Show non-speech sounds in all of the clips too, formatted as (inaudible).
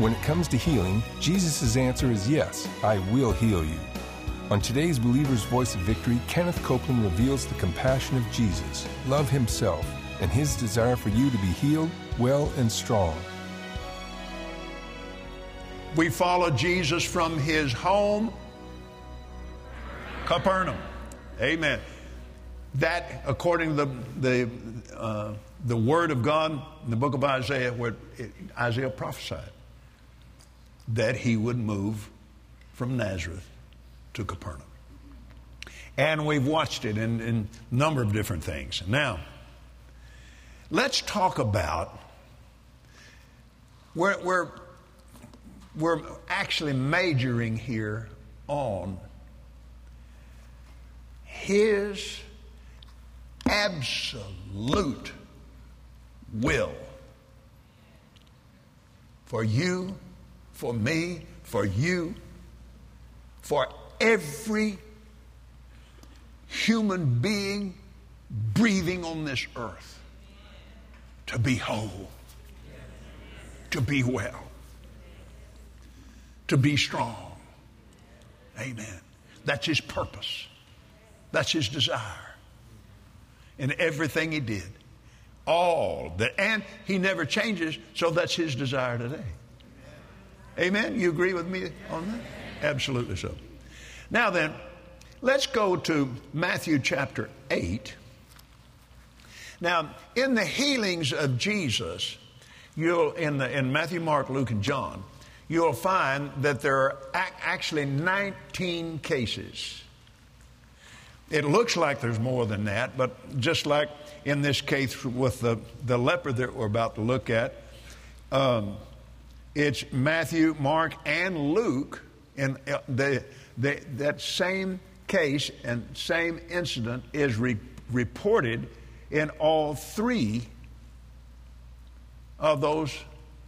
When it comes to healing, Jesus' answer is yes, I will heal you. On today's Believer's Voice of Victory, Kenneth Copeland reveals the compassion of Jesus, love himself, and his desire for you to be healed, well, and strong. We follow Jesus from his home, Capernaum. Amen. That, according to the, the, uh, the word of God in the book of Isaiah, where it, Isaiah prophesied that he would move from Nazareth to Capernaum. And we've watched it in, in a number of different things. Now, let's talk about we're, we're, we're actually majoring here on his absolute will for you, for me, for you, for every human being breathing on this earth to be whole, to be well, to be strong. Amen. That's his purpose. That's his desire in everything he did. All that, and he never changes, so that's his desire today. Amen. You agree with me on that? Absolutely so. Now then, let's go to Matthew chapter 8. Now, in the healings of Jesus, you'll in, the, in Matthew, Mark, Luke, and John, you'll find that there are actually 19 cases it looks like there's more than that, but just like in this case with the, the leper that we're about to look at, um, it's Matthew, Mark, and Luke, and uh, the, the, that same case and same incident is re- reported in all three of those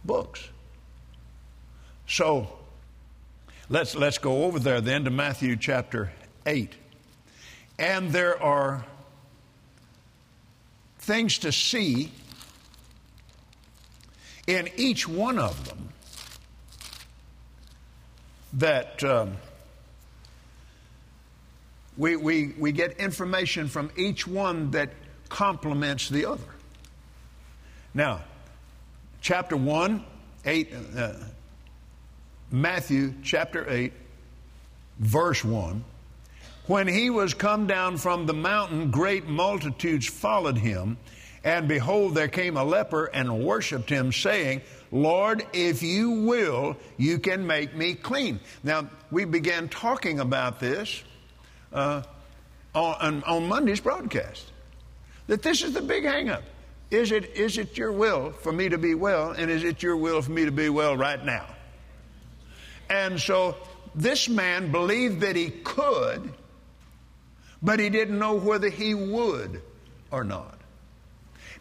books. So let's, let's go over there then to Matthew chapter 8. And there are things to see in each one of them that um, we, we, we get information from each one that complements the other. Now, chapter 1, 8, uh, Matthew chapter 8, verse 1 when he was come down from the mountain, great multitudes followed him. And behold, there came a leper and worshiped him, saying, Lord, if you will, you can make me clean. Now, we began talking about this uh, on, on Monday's broadcast. That this is the big hangup. Is it, is it your will for me to be well, and is it your will for me to be well right now? And so this man believed that he could but he didn't know whether he would or not.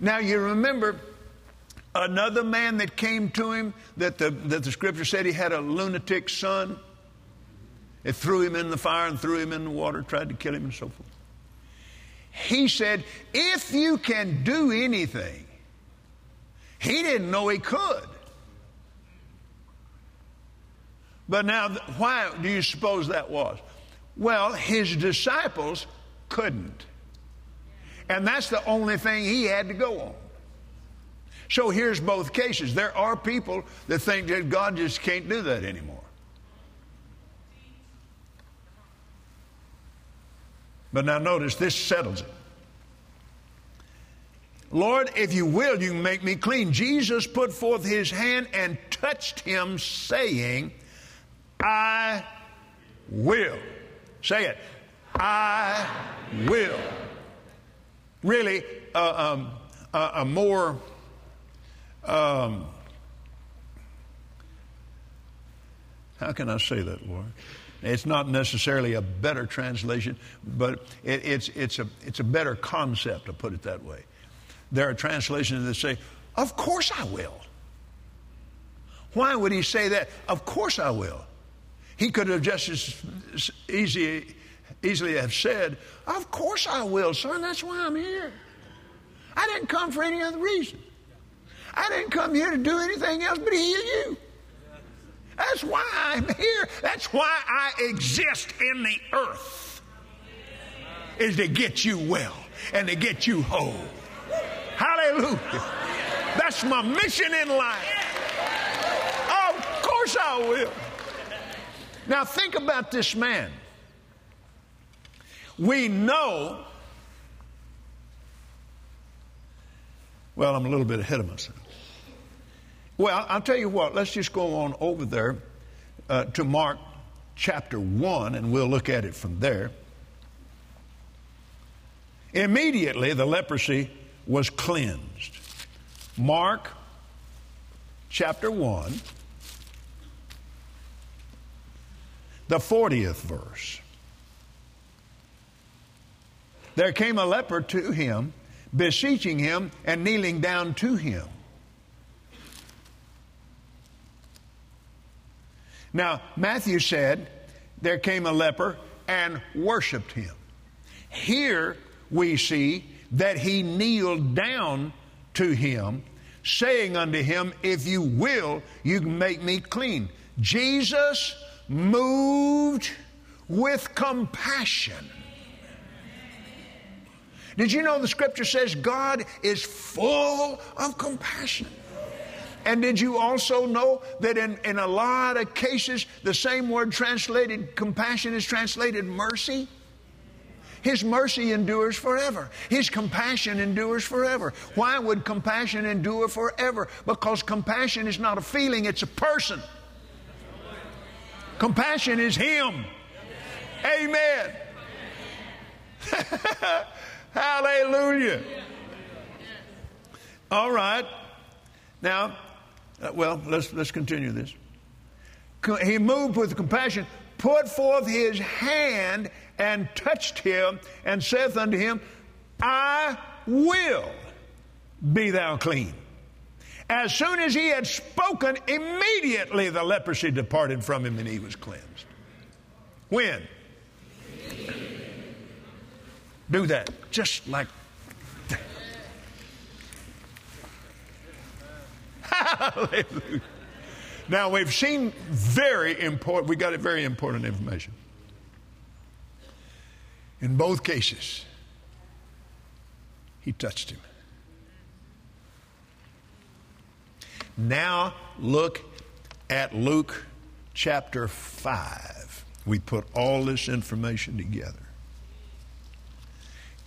Now you remember another man that came to him that the, that the scripture said he had a lunatic son. It threw him in the fire and threw him in the water, tried to kill him and so forth. He said, If you can do anything, he didn't know he could. But now, why do you suppose that was? Well, his disciples couldn't. And that's the only thing he had to go on. So here's both cases. There are people that think that God just can't do that anymore. But now notice this settles it. Lord, if you will, you can make me clean. Jesus put forth his hand and touched him, saying, I will. Say it. I will. Really, uh, um, uh, a more um, how can I say that, Lord? It's not necessarily a better translation, but it, it's, it's, a, it's a better concept, to put it that way. There are translations that say, Of course I will. Why would he say that? Of course I will. He could have just as easy, easily have said, Of course I will, son. That's why I'm here. I didn't come for any other reason. I didn't come here to do anything else but heal you. That's why I'm here. That's why I exist in the earth. Is to get you well and to get you whole. Hallelujah. That's my mission in life. Of course I will. Now think about this man. We know, well, I'm a little bit ahead of myself. Well, I'll tell you what, let's just go on over there uh, to Mark chapter 1, and we'll look at it from there. Immediately, the leprosy was cleansed. Mark chapter 1, the 40th verse. There came a leper to him, beseeching him and kneeling down to him. Now, Matthew said, There came a leper and worshiped him. Here we see that he kneeled down to him, saying unto him, If you will, you can make me clean. Jesus moved with compassion. Did you know the scripture says God is full of compassion? And did you also know that in, in a lot of cases, the same word translated compassion is translated mercy? His mercy endures forever. His compassion endures forever. Why would compassion endure forever? Because compassion is not a feeling, it's a person. Compassion is Him. Amen. (laughs) Hallelujah. All right. Now, uh, well, let's, let's continue this. He moved with compassion, put forth his hand and touched him, and saith unto him, I will be thou clean. As soon as he had spoken, immediately the leprosy departed from him and he was cleansed. When? Do that, just like Now we've seen very important, we got it very important information. In both cases, he touched him. Now look at Luke chapter 5. We put all this information together.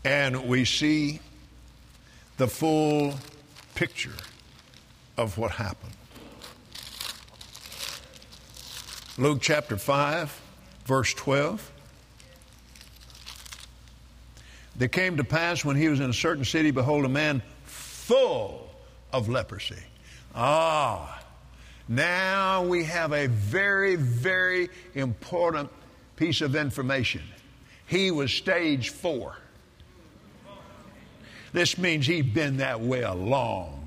And we see the full picture of what happened. Luke chapter 5, verse 12. There came to pass when he was in a certain city, behold, a man full of leprosy. Ah, now we have a very, very important piece of information. He was stage four. This means he'd been that way a long.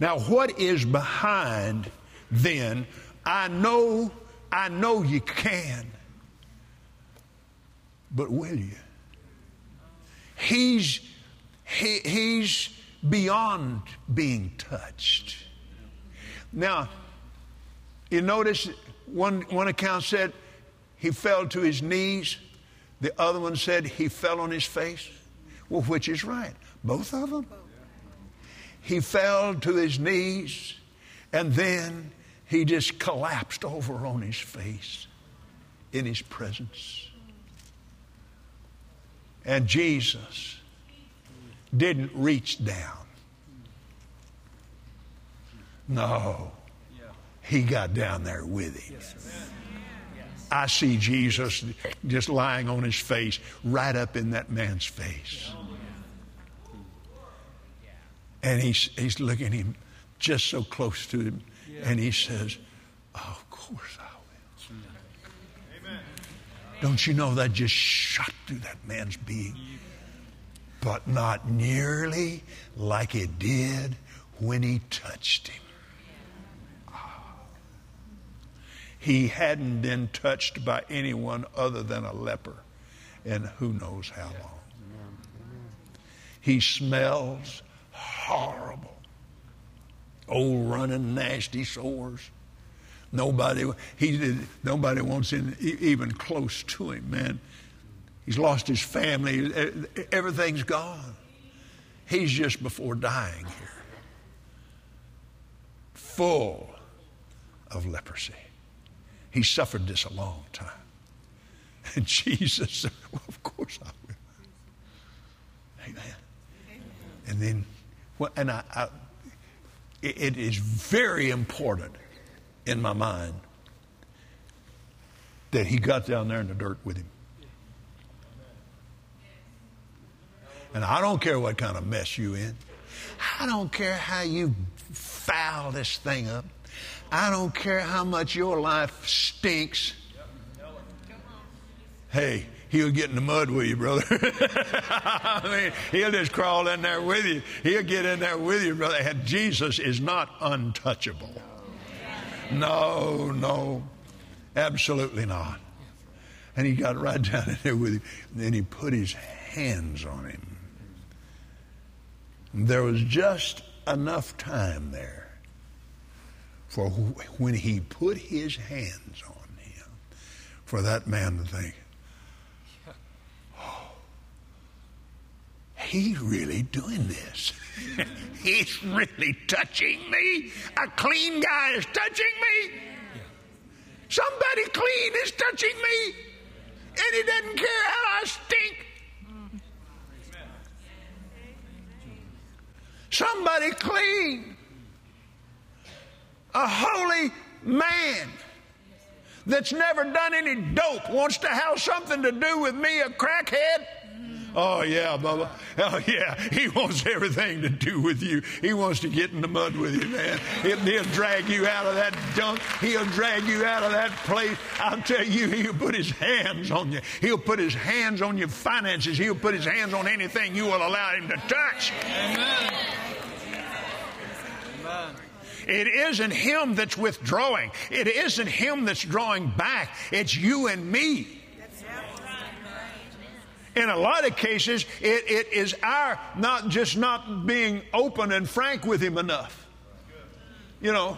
Now, what is behind then? I know, I know you can, but will you? He's, he, he's beyond being touched. Now, you notice one, one account said he fell to his knees, the other one said he fell on his face. Well, which is right? Both of them? He fell to his knees and then he just collapsed over on his face in his presence. And Jesus didn't reach down. No, he got down there with him. I see Jesus just lying on his face, right up in that man's face. And he's, he's looking at him just so close to him, and he says, oh, Of course I will. Amen. Don't you know that just shot through that man's being? But not nearly like it did when he touched him. Ah. He hadn't been touched by anyone other than a leper, and who knows how long. He smells horrible. Old running, nasty sores. Nobody, he did, nobody wants in, even close to him, man. He's lost his family. Everything's gone. He's just before dying here. Full of leprosy. He suffered this a long time. And (laughs) Jesus said, Well, of course I will. Amen. And then, well, and I, I it is very important in my mind that he got down there in the dirt with him. And I don't care what kind of mess you in. I don't care how you foul this thing up. I don't care how much your life stinks. Hey, he'll get in the mud with you, brother. (laughs) I mean, he'll just crawl in there with you. He'll get in there with you, brother. And Jesus is not untouchable. No, no, absolutely not. And he got right down in there with him. And he put his hands on him. There was just enough time there for when he put his hands on him for that man to think, he's really doing this. (laughs) he's really touching me. A clean guy is touching me. Somebody clean is touching me. And he doesn't care how I stink. Somebody clean. A holy man that's never done any dope wants to have something to do with me, a crackhead. Oh, yeah, Bubba. Oh, yeah. He wants everything to do with you. He wants to get in the mud with you, man. He'll, drag you out of that dunk. He'll drag you out of that place. I'll tell you, he'll put his hands on you. He'll put his hands on your finances. He'll put his hands on anything you will allow him to touch. Amen. Amen. It isn't him that's withdrawing. It isn't him that's drawing back. It's you and me. In a lot of cases, it, it is our not just not being open and frank with Him enough. You know,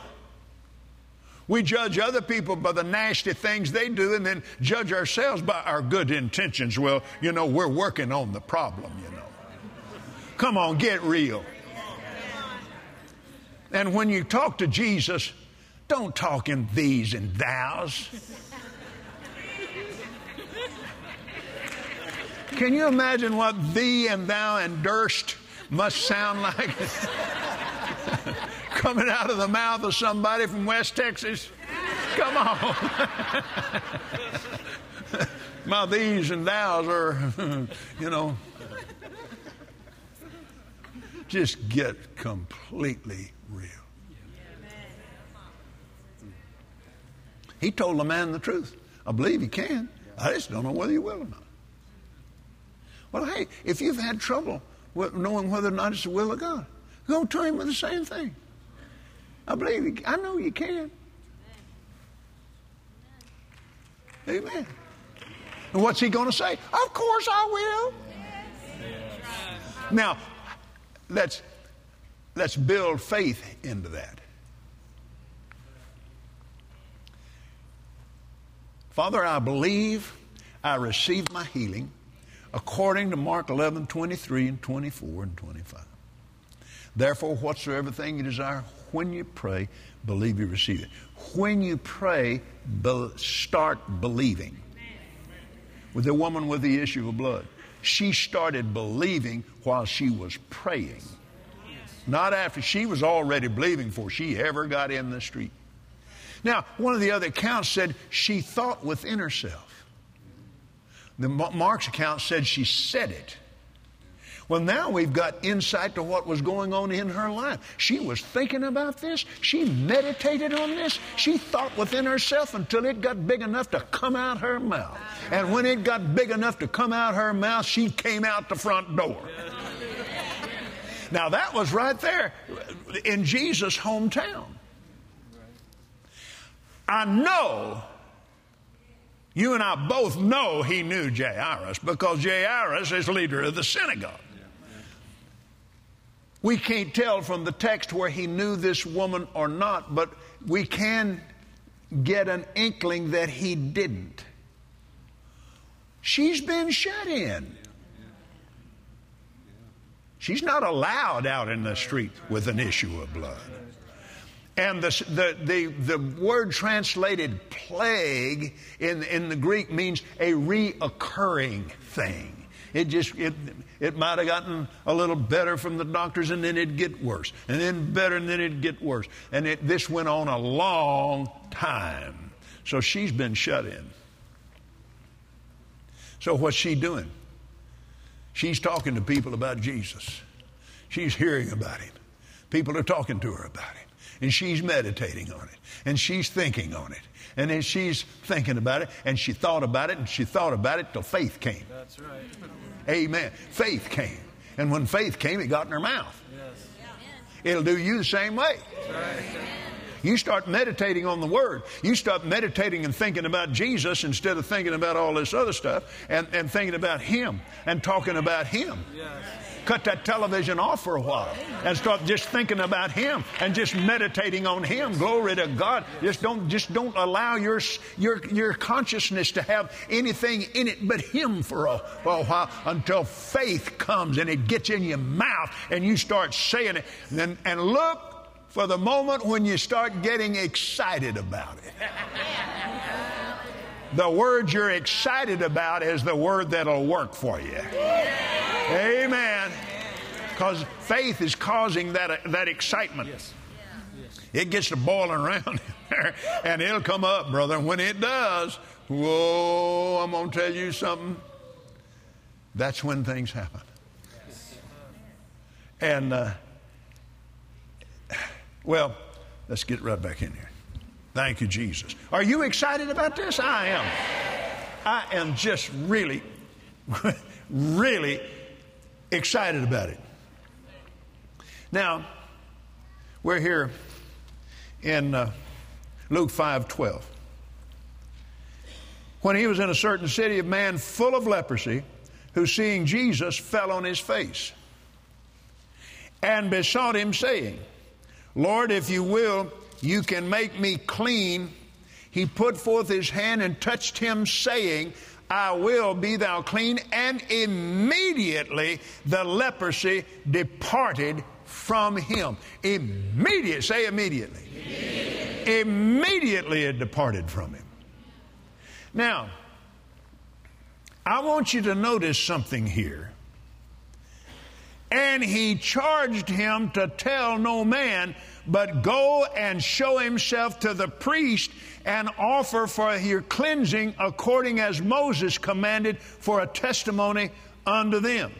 we judge other people by the nasty things they do and then judge ourselves by our good intentions. Well, you know, we're working on the problem, you know. Come on, get real. And when you talk to Jesus, don't talk in these and thous. Can you imagine what thee and thou and durst must sound like? (laughs) Coming out of the mouth of somebody from West Texas? Come on. (laughs) My these and thous are, (laughs) you know, just get completely real. He told the man the truth. I believe he can. I just don't know whether he will or not. Well, hey, if you've had trouble knowing whether or not it's the will of God, go to Him with the same thing. I believe, I know you can. Amen. And what's He going to say? Of course I will. Now, let's let's build faith into that. Father, I believe I receive my healing according to Mark 11, 23 and 24 and 25. Therefore, whatsoever thing you desire, when you pray, believe you receive it. When you pray, be- start believing. With the woman with the issue of blood, she started believing while she was praying. Not after she was already believing before she ever got in the street. Now, one of the other accounts said she thought within herself. The Mark's account said she said it. Well, now we've got insight to what was going on in her life. She was thinking about this. She meditated on this. She thought within herself until it got big enough to come out her mouth. And when it got big enough to come out her mouth, she came out the front door. Now, that was right there in Jesus' hometown. I know you and I both know he knew Jairus because Jairus is leader of the synagogue. We can't tell from the text where he knew this woman or not, but we can get an inkling that he didn't. She's been shut in. She's not allowed out in the street with an issue of blood. And the, the, the, the, word translated plague in, in the Greek means a reoccurring thing. It just, it, it might have gotten a little better from the doctors and then it'd get worse. And then better and then it'd get worse. And it, this went on a long time. So she's been shut in. So what's she doing? She's talking to people about Jesus. She's hearing about him. People are talking to her about him. And she's meditating on it. And she's thinking on it. And then she's thinking about it. And she thought about it. And she thought about it till faith came. That's right. Amen. Faith came. And when faith came, it got in her mouth. Yes. It'll do you the same way. You start meditating on the Word. You start meditating and thinking about Jesus instead of thinking about all this other stuff and, and thinking about Him and talking about Him. Yes. Cut that television off for a while and start just thinking about Him and just meditating on Him. Glory to God. Just don't just don't allow your your your consciousness to have anything in it but Him for a, for a while until faith comes and it gets in your mouth and you start saying it. And, and look for the moment when you start getting excited about it. The word you're excited about is the word that'll work for you. Amen. Because faith is causing that, that excitement. Yes. It gets to boiling around (laughs) there, and it'll come up, brother. And when it does, whoa, I'm going to tell you something. That's when things happen. And uh, well, let's get right back in here. Thank you, Jesus. Are you excited about this? I am. I am just really, (laughs) really excited about it. Now, we're here in uh, Luke 5 12. When he was in a certain city, a man full of leprosy, who seeing Jesus fell on his face and besought him, saying, Lord, if you will, you can make me clean. He put forth his hand and touched him, saying, I will be thou clean. And immediately the leprosy departed from him. Immediate, say immediately. Immediately, immediately it departed from him. Now, I want you to notice something here. And he charged him to tell no man, but go and show himself to the priest and offer for your cleansing according as Moses commanded for a testimony unto them.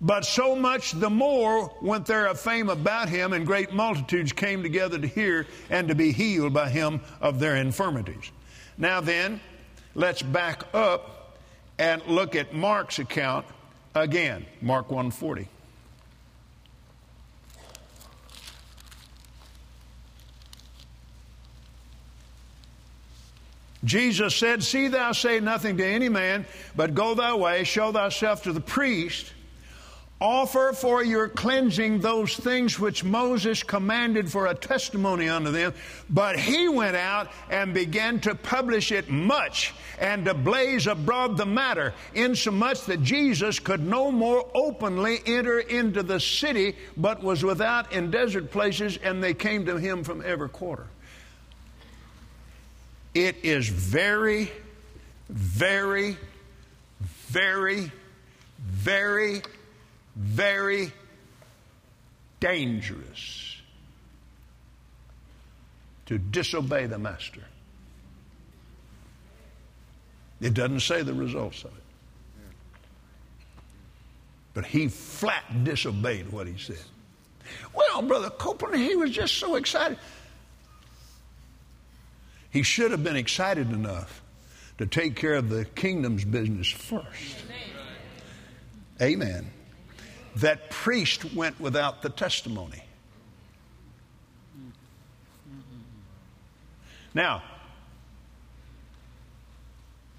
But so much the more went there a fame about him, and great multitudes came together to hear and to be healed by him of their infirmities. Now then, let's back up and look at Mark's account again, Mark 140. Jesus said, See thou say nothing to any man, but go thy way, show thyself to the priest, offer for your cleansing those things which Moses commanded for a testimony unto them. But he went out and began to publish it much and to blaze abroad the matter, insomuch that Jesus could no more openly enter into the city, but was without in desert places, and they came to him from every quarter. It is very, very, very, very, very dangerous to disobey the master. It doesn't say the results of it. But he flat disobeyed what he said. Well, Brother Copeland, he was just so excited. He should have been excited enough to take care of the kingdom's business first. Amen. That priest went without the testimony. Now,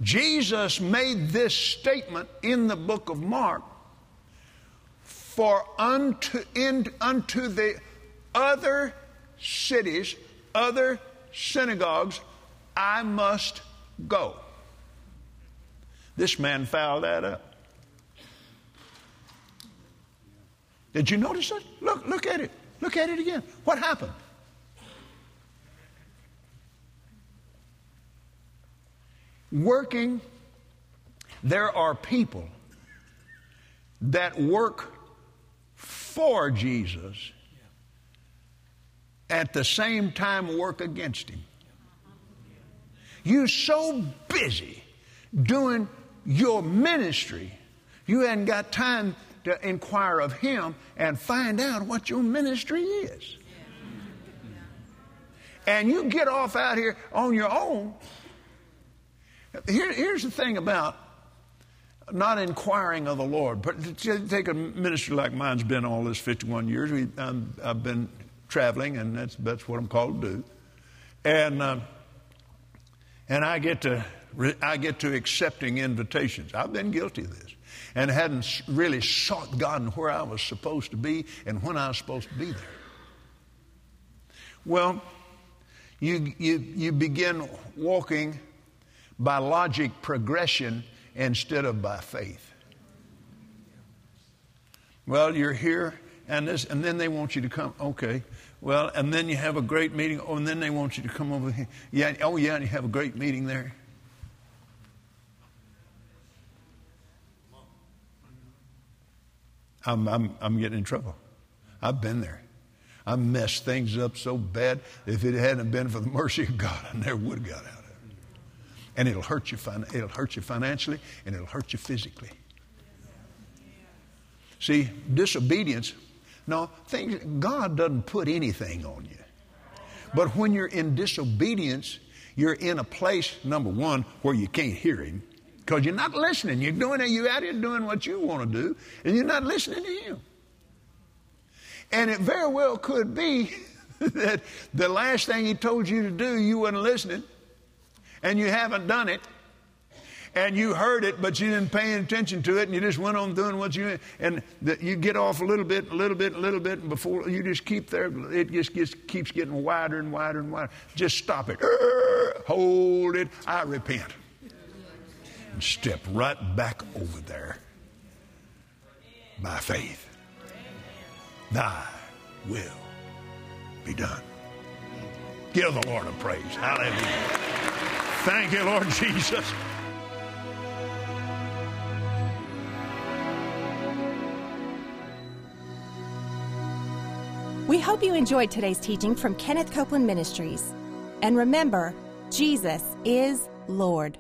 Jesus made this statement in the book of Mark for unto, in, unto the other cities, other synagogues I must go. This man fouled that up. Did you notice it? Look, look at it. Look at it again. What happened? Working, there are people that work for Jesus at the same time work against him. You're so busy doing your ministry, you hadn't got time to inquire of him and find out what your ministry is. And you get off out here on your own. Here, here's the thing about not inquiring of the Lord. But take a ministry like mine's been all this 51 years. We, um, I've been traveling, and that's, that's what I'm called to do. And, um, and I, get to, I get to accepting invitations. I've been guilty of this and hadn't really sought God and where I was supposed to be and when I was supposed to be there. Well, you, you, you begin walking by logic progression instead of by faith. Well, you're here, and this, and then they want you to come. Okay, well, and then you have a great meeting. Oh, and then they want you to come over here. Yeah, oh yeah, and you have a great meeting there. I'm, I'm, I'm getting in trouble. I've been there. I messed things up so bad. If it hadn't been for the mercy of God, I never would have got out of it. and it'll hurt you. It'll hurt you financially, and it'll hurt you physically. See, disobedience. No, things, God doesn't put anything on you. But when you're in disobedience, you're in a place, number one, where you can't hear Him because you're not listening. You're doing it, you're out here doing what you want to do, and you're not listening to Him. And it very well could be (laughs) that the last thing He told you to do, you wasn't listening and you haven't done it and you heard it, but you didn't pay attention to it, and you just went on doing what you and you get off a little bit, a little bit, a little bit, and before you just keep there, it just keeps getting wider and wider and wider. Just stop it, (laughs) hold it. I repent, and step right back over there by faith. Thy will be done. Give the Lord a praise. Hallelujah. Thank you, Lord Jesus. We hope you enjoyed today's teaching from Kenneth Copeland Ministries. And remember, Jesus is Lord.